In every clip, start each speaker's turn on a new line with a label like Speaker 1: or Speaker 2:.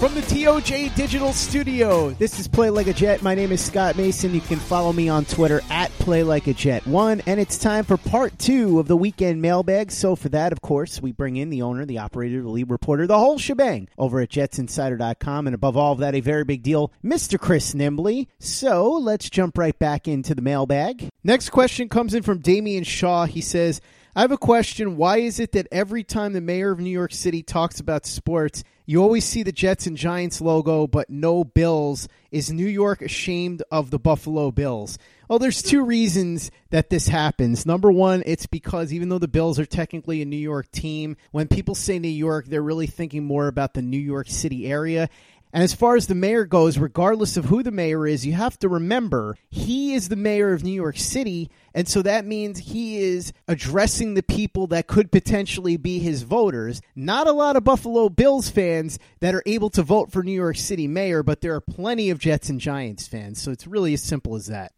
Speaker 1: From the TOJ Digital Studio, this is Play Like a Jet. My name is Scott Mason. You can follow me on Twitter at Play Like a Jet One, and it's time for part two of the weekend mailbag. So for that, of course, we bring in the owner, the operator, the lead reporter, the whole shebang over at JetsInsider.com, and above all of that, a very big deal, Mr. Chris Nimbley. So let's jump right back into the mailbag. Next question comes in from Damian Shaw. He says. I have a question. Why is it that every time the mayor of New York City talks about sports, you always see the Jets and Giants logo, but no Bills? Is New York ashamed of the Buffalo Bills? Well, there's two reasons that this happens. Number one, it's because even though the Bills are technically a New York team, when people say New York, they're really thinking more about the New York City area. And as far as the mayor goes, regardless of who the mayor is, you have to remember he is the mayor of New York City. And so that means he is addressing the people that could potentially be his voters. Not a lot of Buffalo Bills fans that are able to vote for New York City mayor, but there are plenty of Jets and Giants fans. So it's really as simple as that.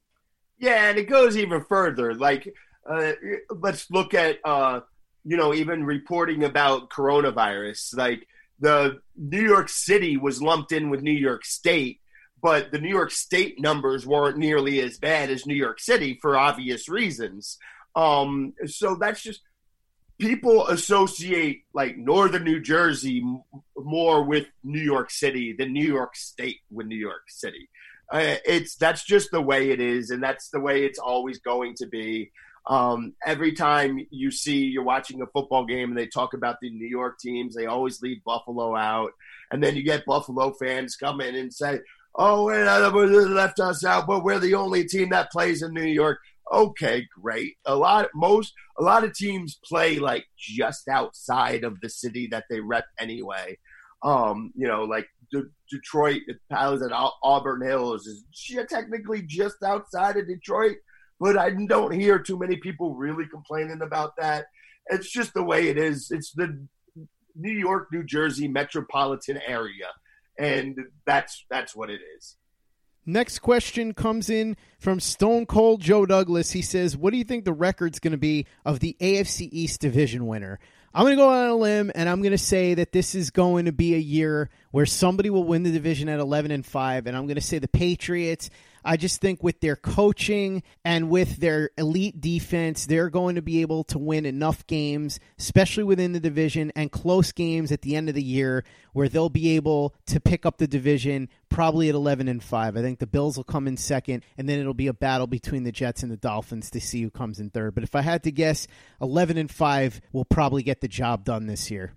Speaker 2: Yeah, and it goes even further. Like, uh, let's look at, uh, you know, even reporting about coronavirus. Like, the New York City was lumped in with New York State, but the New York State numbers weren't nearly as bad as New York City for obvious reasons. Um, so that's just people associate like northern New Jersey m- more with New York City than New York State with New York City. Uh, it's that's just the way it is, and that's the way it's always going to be. Um, every time you see you're watching a football game and they talk about the New York teams, they always leave Buffalo out, and then you get Buffalo fans come in and say, "Oh, they left us out, but we're the only team that plays in New York." Okay, great. A lot, most, a lot of teams play like just outside of the city that they rep anyway. Um, you know, like De- Detroit, Palace at Au- Auburn Hills is technically just outside of Detroit, but I don't hear too many people really complaining about that. It's just the way it is. It's the New York, New Jersey metropolitan area, and that's that's what it is.
Speaker 1: Next question comes in from Stone Cold Joe Douglas. He says, What do you think the record's going to be of the AFC East division winner? I'm going to go on a limb and I'm going to say that this is going to be a year where somebody will win the division at 11 and 5 and I'm going to say the Patriots. I just think with their coaching and with their elite defense, they're going to be able to win enough games, especially within the division and close games at the end of the year where they'll be able to pick up the division probably at 11 and 5. I think the Bills will come in second and then it'll be a battle between the Jets and the Dolphins to see who comes in third. But if I had to guess, 11 and 5 will probably get the job done this year.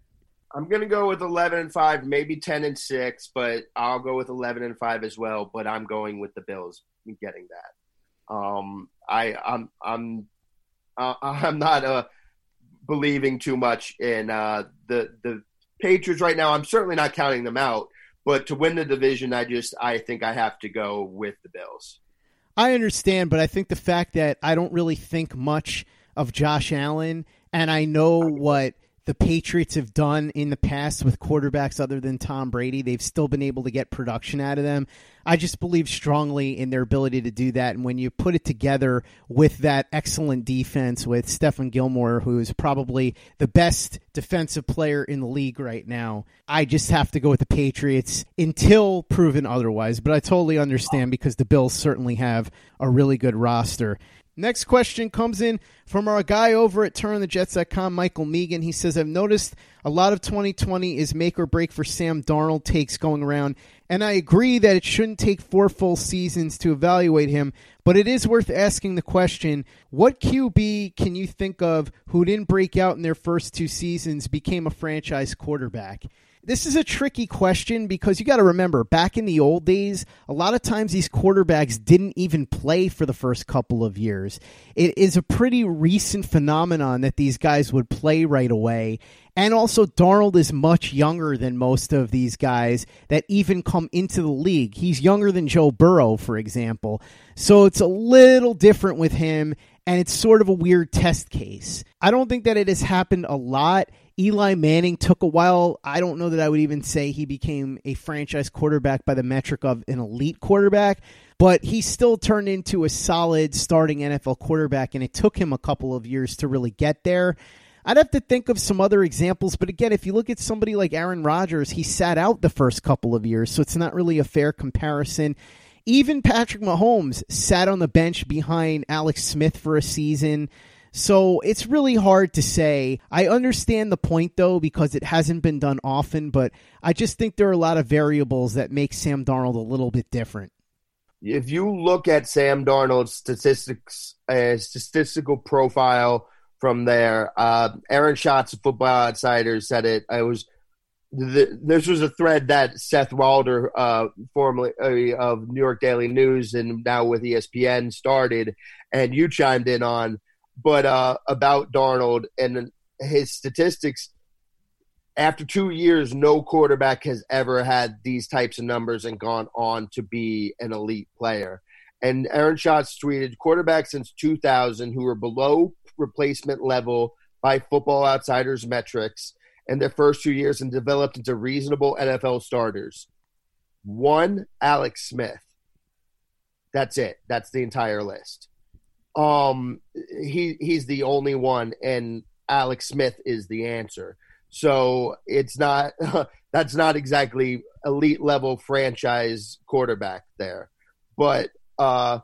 Speaker 2: I'm gonna go with 11 and five, maybe 10 and six, but I'll go with 11 and five as well. But I'm going with the Bills getting that. Um, I I'm I'm uh, I'm not uh, believing too much in uh, the the Patriots right now. I'm certainly not counting them out, but to win the division, I just I think I have to go with the Bills.
Speaker 1: I understand, but I think the fact that I don't really think much of Josh Allen, and I know what the Patriots have done in the past with quarterbacks other than Tom Brady, they've still been able to get production out of them. I just believe strongly in their ability to do that. And when you put it together with that excellent defense with Stephon Gilmore, who is probably the best defensive player in the league right now, I just have to go with the Patriots until proven otherwise. But I totally understand because the Bills certainly have a really good roster. Next question comes in from our guy over at turnthejets.com, Michael Megan. He says, I've noticed a lot of 2020 is make or break for Sam Darnold takes going around, and I agree that it shouldn't take four full seasons to evaluate him, but it is worth asking the question what QB can you think of who didn't break out in their first two seasons, became a franchise quarterback? This is a tricky question because you got to remember back in the old days, a lot of times these quarterbacks didn't even play for the first couple of years. It is a pretty recent phenomenon that these guys would play right away. And also, Darnold is much younger than most of these guys that even come into the league. He's younger than Joe Burrow, for example. So it's a little different with him, and it's sort of a weird test case. I don't think that it has happened a lot. Eli Manning took a while. I don't know that I would even say he became a franchise quarterback by the metric of an elite quarterback, but he still turned into a solid starting NFL quarterback, and it took him a couple of years to really get there. I'd have to think of some other examples, but again, if you look at somebody like Aaron Rodgers, he sat out the first couple of years, so it's not really a fair comparison. Even Patrick Mahomes sat on the bench behind Alex Smith for a season. So it's really hard to say. I understand the point though because it hasn't been done often, but I just think there are a lot of variables that make Sam Darnold a little bit different.
Speaker 2: If you look at Sam Darnold's statistics, uh, statistical profile from there, uh, Aaron Schatz of Football Outsiders said it. I was the, this was a thread that Seth Walder, uh, formerly uh, of New York Daily News and now with ESPN, started, and you chimed in on but uh, about Darnold and his statistics. After two years, no quarterback has ever had these types of numbers and gone on to be an elite player. And Aaron Schatz tweeted quarterbacks since 2000 who were below replacement level by Football Outsiders metrics in their first two years and developed into reasonable NFL starters. One, Alex Smith. That's it. That's the entire list um he he's the only one and Alex Smith is the answer. So it's not that's not exactly elite level franchise quarterback there. But uh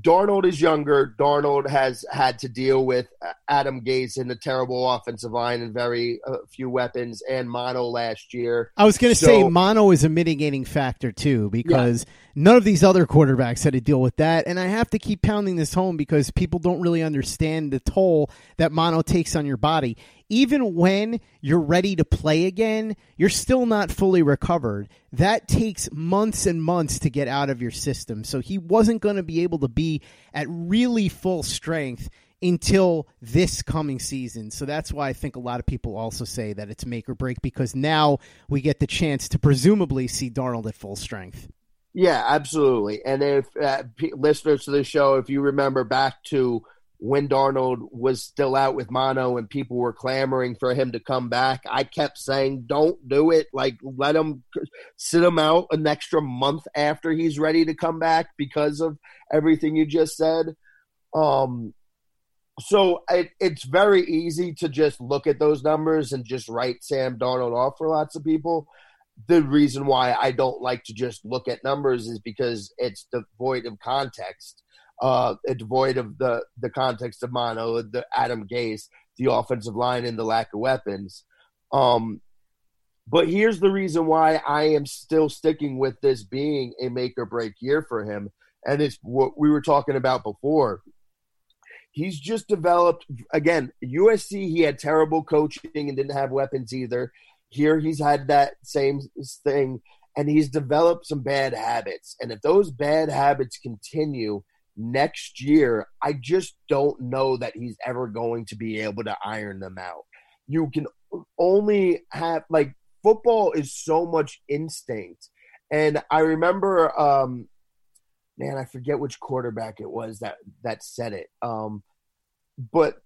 Speaker 2: Darnold is younger. Darnold has had to deal with Adam Gase and a terrible offensive line and very uh, few weapons and mono last year.
Speaker 1: I was going to so, say mono is a mitigating factor too because yeah. None of these other quarterbacks had to deal with that. And I have to keep pounding this home because people don't really understand the toll that mono takes on your body even when you're ready to play again, you're still not fully recovered. That takes months and months to get out of your system. So he wasn't going to be able to be at really full strength until this coming season. So that's why I think a lot of people also say that it's make or break because now we get the chance to presumably see Darnold at full strength.
Speaker 2: Yeah, absolutely. And if uh, p- listeners to the show, if you remember back to when Darnold was still out with mono and people were clamoring for him to come back, I kept saying, don't do it. Like, let him sit him out an extra month after he's ready to come back because of everything you just said. Um, so it, it's very easy to just look at those numbers and just write Sam Darnold off for lots of people. The reason why I don't like to just look at numbers is because it's devoid of context uh, devoid of the the context of mono, the Adam Gase, the offensive line, and the lack of weapons. Um, but here's the reason why I am still sticking with this being a make or break year for him, and it's what we were talking about before. He's just developed again. USC, he had terrible coaching and didn't have weapons either. Here, he's had that same thing, and he's developed some bad habits. And if those bad habits continue, next year, I just don't know that he's ever going to be able to iron them out. You can only have like football is so much instinct. And I remember um man, I forget which quarterback it was that that said it. Um but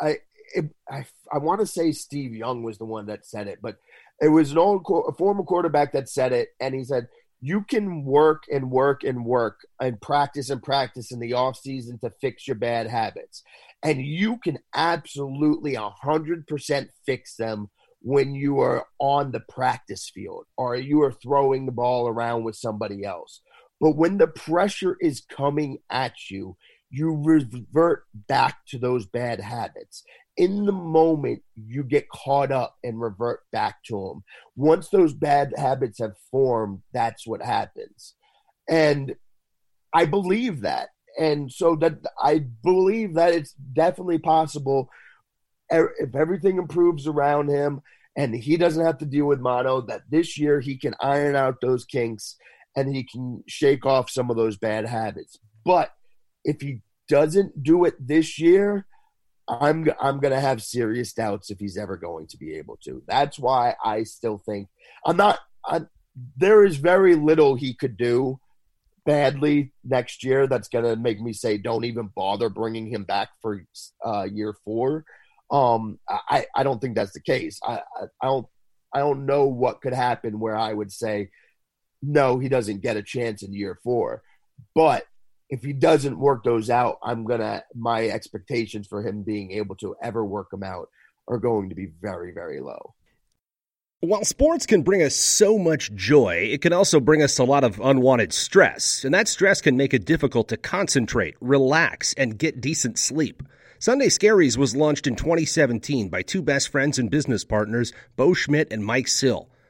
Speaker 2: I it, I I want to say Steve Young was the one that said it, but it was an old a former quarterback that said it and he said you can work and work and work and practice and practice in the off season to fix your bad habits. And you can absolutely 100% fix them when you are on the practice field or you are throwing the ball around with somebody else. But when the pressure is coming at you, you revert back to those bad habits. In the moment, you get caught up and revert back to them. Once those bad habits have formed, that's what happens. And I believe that. And so that I believe that it's definitely possible if everything improves around him and he doesn't have to deal with mono that this year he can iron out those kinks and he can shake off some of those bad habits. But if he doesn't do it this year, I'm I'm going to have serious doubts if he's ever going to be able to. That's why I still think I'm not. I'm, there is very little he could do badly next year that's going to make me say don't even bother bringing him back for uh, year four. Um, I I don't think that's the case. I, I I don't I don't know what could happen where I would say no, he doesn't get a chance in year four. But if he doesn't work those out, I'm gonna my expectations for him being able to ever work them out are going to be very, very low.
Speaker 3: While sports can bring us so much joy, it can also bring us a lot of unwanted stress, and that stress can make it difficult to concentrate, relax, and get decent sleep. Sunday Scaries was launched in 2017 by two best friends and business partners, Bo Schmidt and Mike Sill.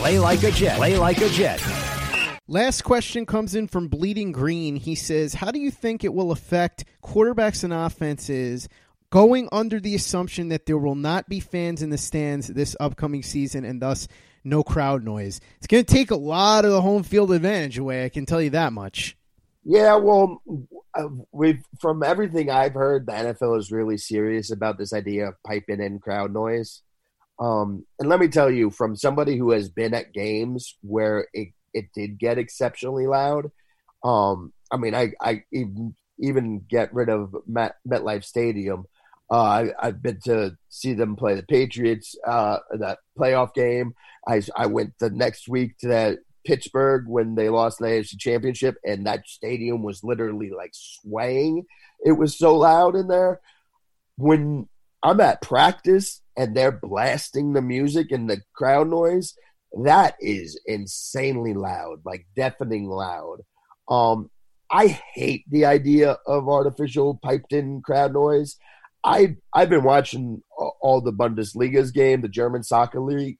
Speaker 4: Play like a Jet. Play like a Jet.
Speaker 1: Last question comes in from Bleeding Green. He says, How do you think it will affect quarterbacks and offenses going under the assumption that there will not be fans in the stands this upcoming season and thus no crowd noise? It's going to take a lot of the home field advantage away, I can tell you that much.
Speaker 2: Yeah, well, uh, we've from everything I've heard, the NFL is really serious about this idea of piping in crowd noise. Um, and let me tell you, from somebody who has been at games where it, it did get exceptionally loud, um, I mean, I, I even, even get rid of Met, MetLife Stadium. Uh, I, have been to see them play the Patriots, uh, that playoff game. I, I went the next week to that Pittsburgh when they lost the AFC Championship, and that stadium was literally like swaying. It was so loud in there. When I'm at practice and they're blasting the music and the crowd noise, that is insanely loud, like deafening loud. Um, I hate the idea of artificial piped in crowd noise. I I've been watching all the Bundesliga's game, the German soccer league,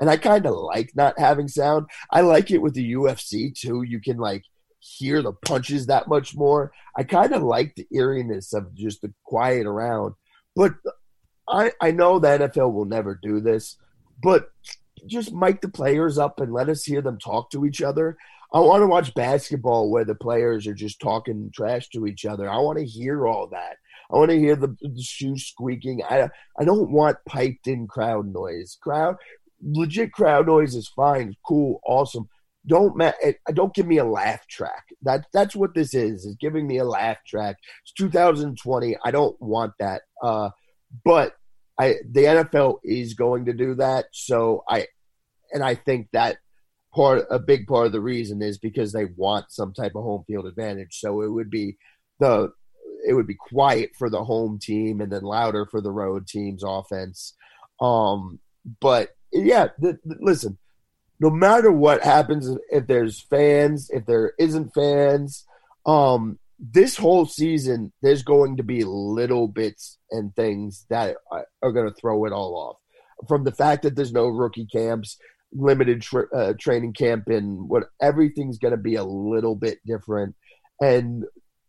Speaker 2: and I kind of like not having sound. I like it with the UFC too. You can like hear the punches that much more. I kind of like the eeriness of just the quiet around. But I, I know the NFL will never do this, but just mic the players up and let us hear them talk to each other. I want to watch basketball where the players are just talking trash to each other. I want to hear all that. I want to hear the, the shoes squeaking. I I don't want piped in crowd noise. Crowd legit crowd noise is fine, cool, awesome. Don't ma- eh, don't give me a laugh track. That that's what this is. Is giving me a laugh track. It's 2020. I don't want that. Uh, but I the NFL is going to do that. So I and I think that part a big part of the reason is because they want some type of home field advantage. So it would be the it would be quiet for the home team and then louder for the road team's offense. Um, but yeah, th- th- listen, no matter what happens, if there's fans, if there isn't fans, um, this whole season, there's going to be little bits and things that are going to throw it all off. From the fact that there's no rookie camps, limited tra- uh, training camp, and what everything's going to be a little bit different. And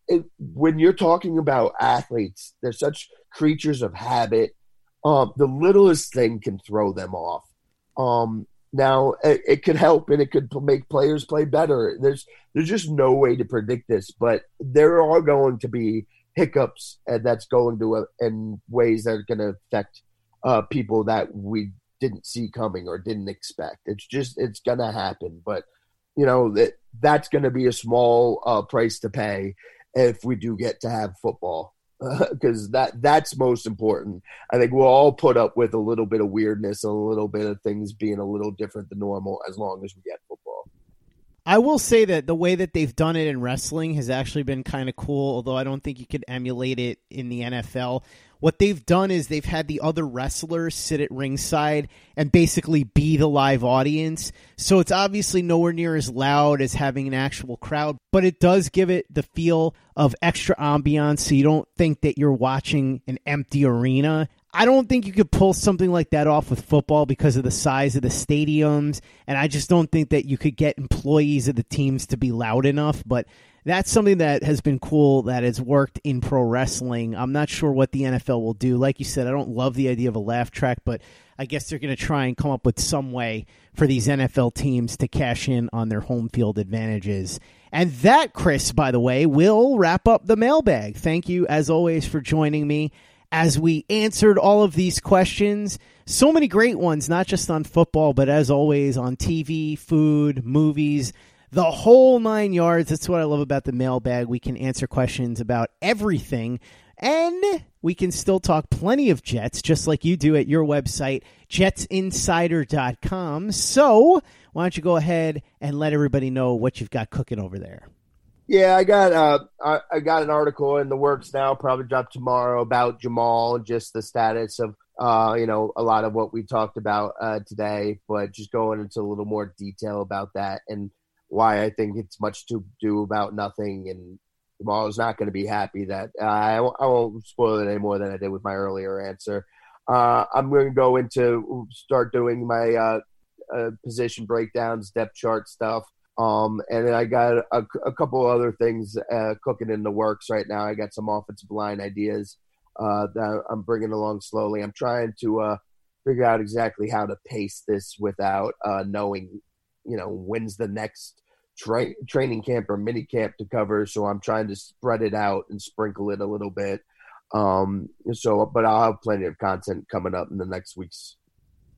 Speaker 2: it, when you're talking about athletes, they're such creatures of habit. Um, the littlest thing can throw them off. Um, now it, it, could help and it could make players play better. There's there's just no way to predict this, but there are going to be hiccups, and that's going to uh, in ways that are going to affect uh, people that we didn't see coming or didn't expect. It's just it's going to happen, but you know that that's going to be a small uh, price to pay if we do get to have football because that that's most important. I think we'll all put up with a little bit of weirdness, a little bit of things being a little different than normal, as long as we get football.
Speaker 1: I will say that the way that they've done it in wrestling has actually been kind of cool, although I don't think you could emulate it in the NFL. What they've done is they've had the other wrestlers sit at ringside and basically be the live audience. So it's obviously nowhere near as loud as having an actual crowd, but it does give it the feel of extra ambiance so you don't think that you're watching an empty arena. I don't think you could pull something like that off with football because of the size of the stadiums, and I just don't think that you could get employees of the teams to be loud enough. But that's something that has been cool that has worked in pro wrestling. I'm not sure what the NFL will do. Like you said, I don't love the idea of a laugh track, but I guess they're going to try and come up with some way for these NFL teams to cash in on their home field advantages. And that, Chris, by the way, will wrap up the mailbag. Thank you, as always, for joining me as we answered all of these questions. So many great ones, not just on football, but as always on TV, food, movies the whole nine yards. That's what I love about the mailbag. We can answer questions about everything. And we can still talk plenty of Jets, just like you do at your website, jetsinsider.com. So, why don't you go ahead and let everybody know what you've got cooking over there?
Speaker 2: Yeah, I got uh, I, I got an article in the works now, probably drop tomorrow about Jamal, just the status of uh, you know, a lot of what we talked about uh, today, but just going into a little more detail about that and why I think it's much to do about nothing. And Jamal is not going to be happy that uh, I, I won't spoil it any more than I did with my earlier answer. Uh, I'm going to go into start doing my uh, uh, position breakdowns, depth chart stuff. Um, and I got a, a couple other things uh, cooking in the works right now. I got some offensive line ideas uh, that I'm bringing along slowly. I'm trying to uh, figure out exactly how to pace this without uh knowing you know when's the next tra- training camp or mini camp to cover so i'm trying to spread it out and sprinkle it a little bit um so but i'll have plenty of content coming up in the next weeks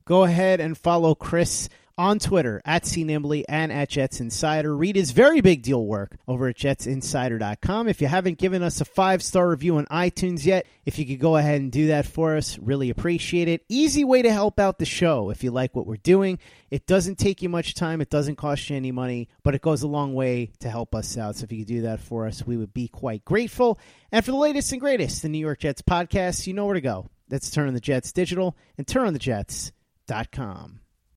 Speaker 1: go ahead and follow chris on Twitter at CNimbley and at Jets Insider. Read his very big deal work over at jetsinsider.com. If you haven't given us a five star review on iTunes yet, if you could go ahead and do that for us, really appreciate it. Easy way to help out the show if you like what we're doing. It doesn't take you much time, it doesn't cost you any money, but it goes a long way to help us out. So if you could do that for us, we would be quite grateful. And for the latest and greatest, the New York Jets podcast, you know where to go. That's Turn on the Jets Digital and turnonthejets.com.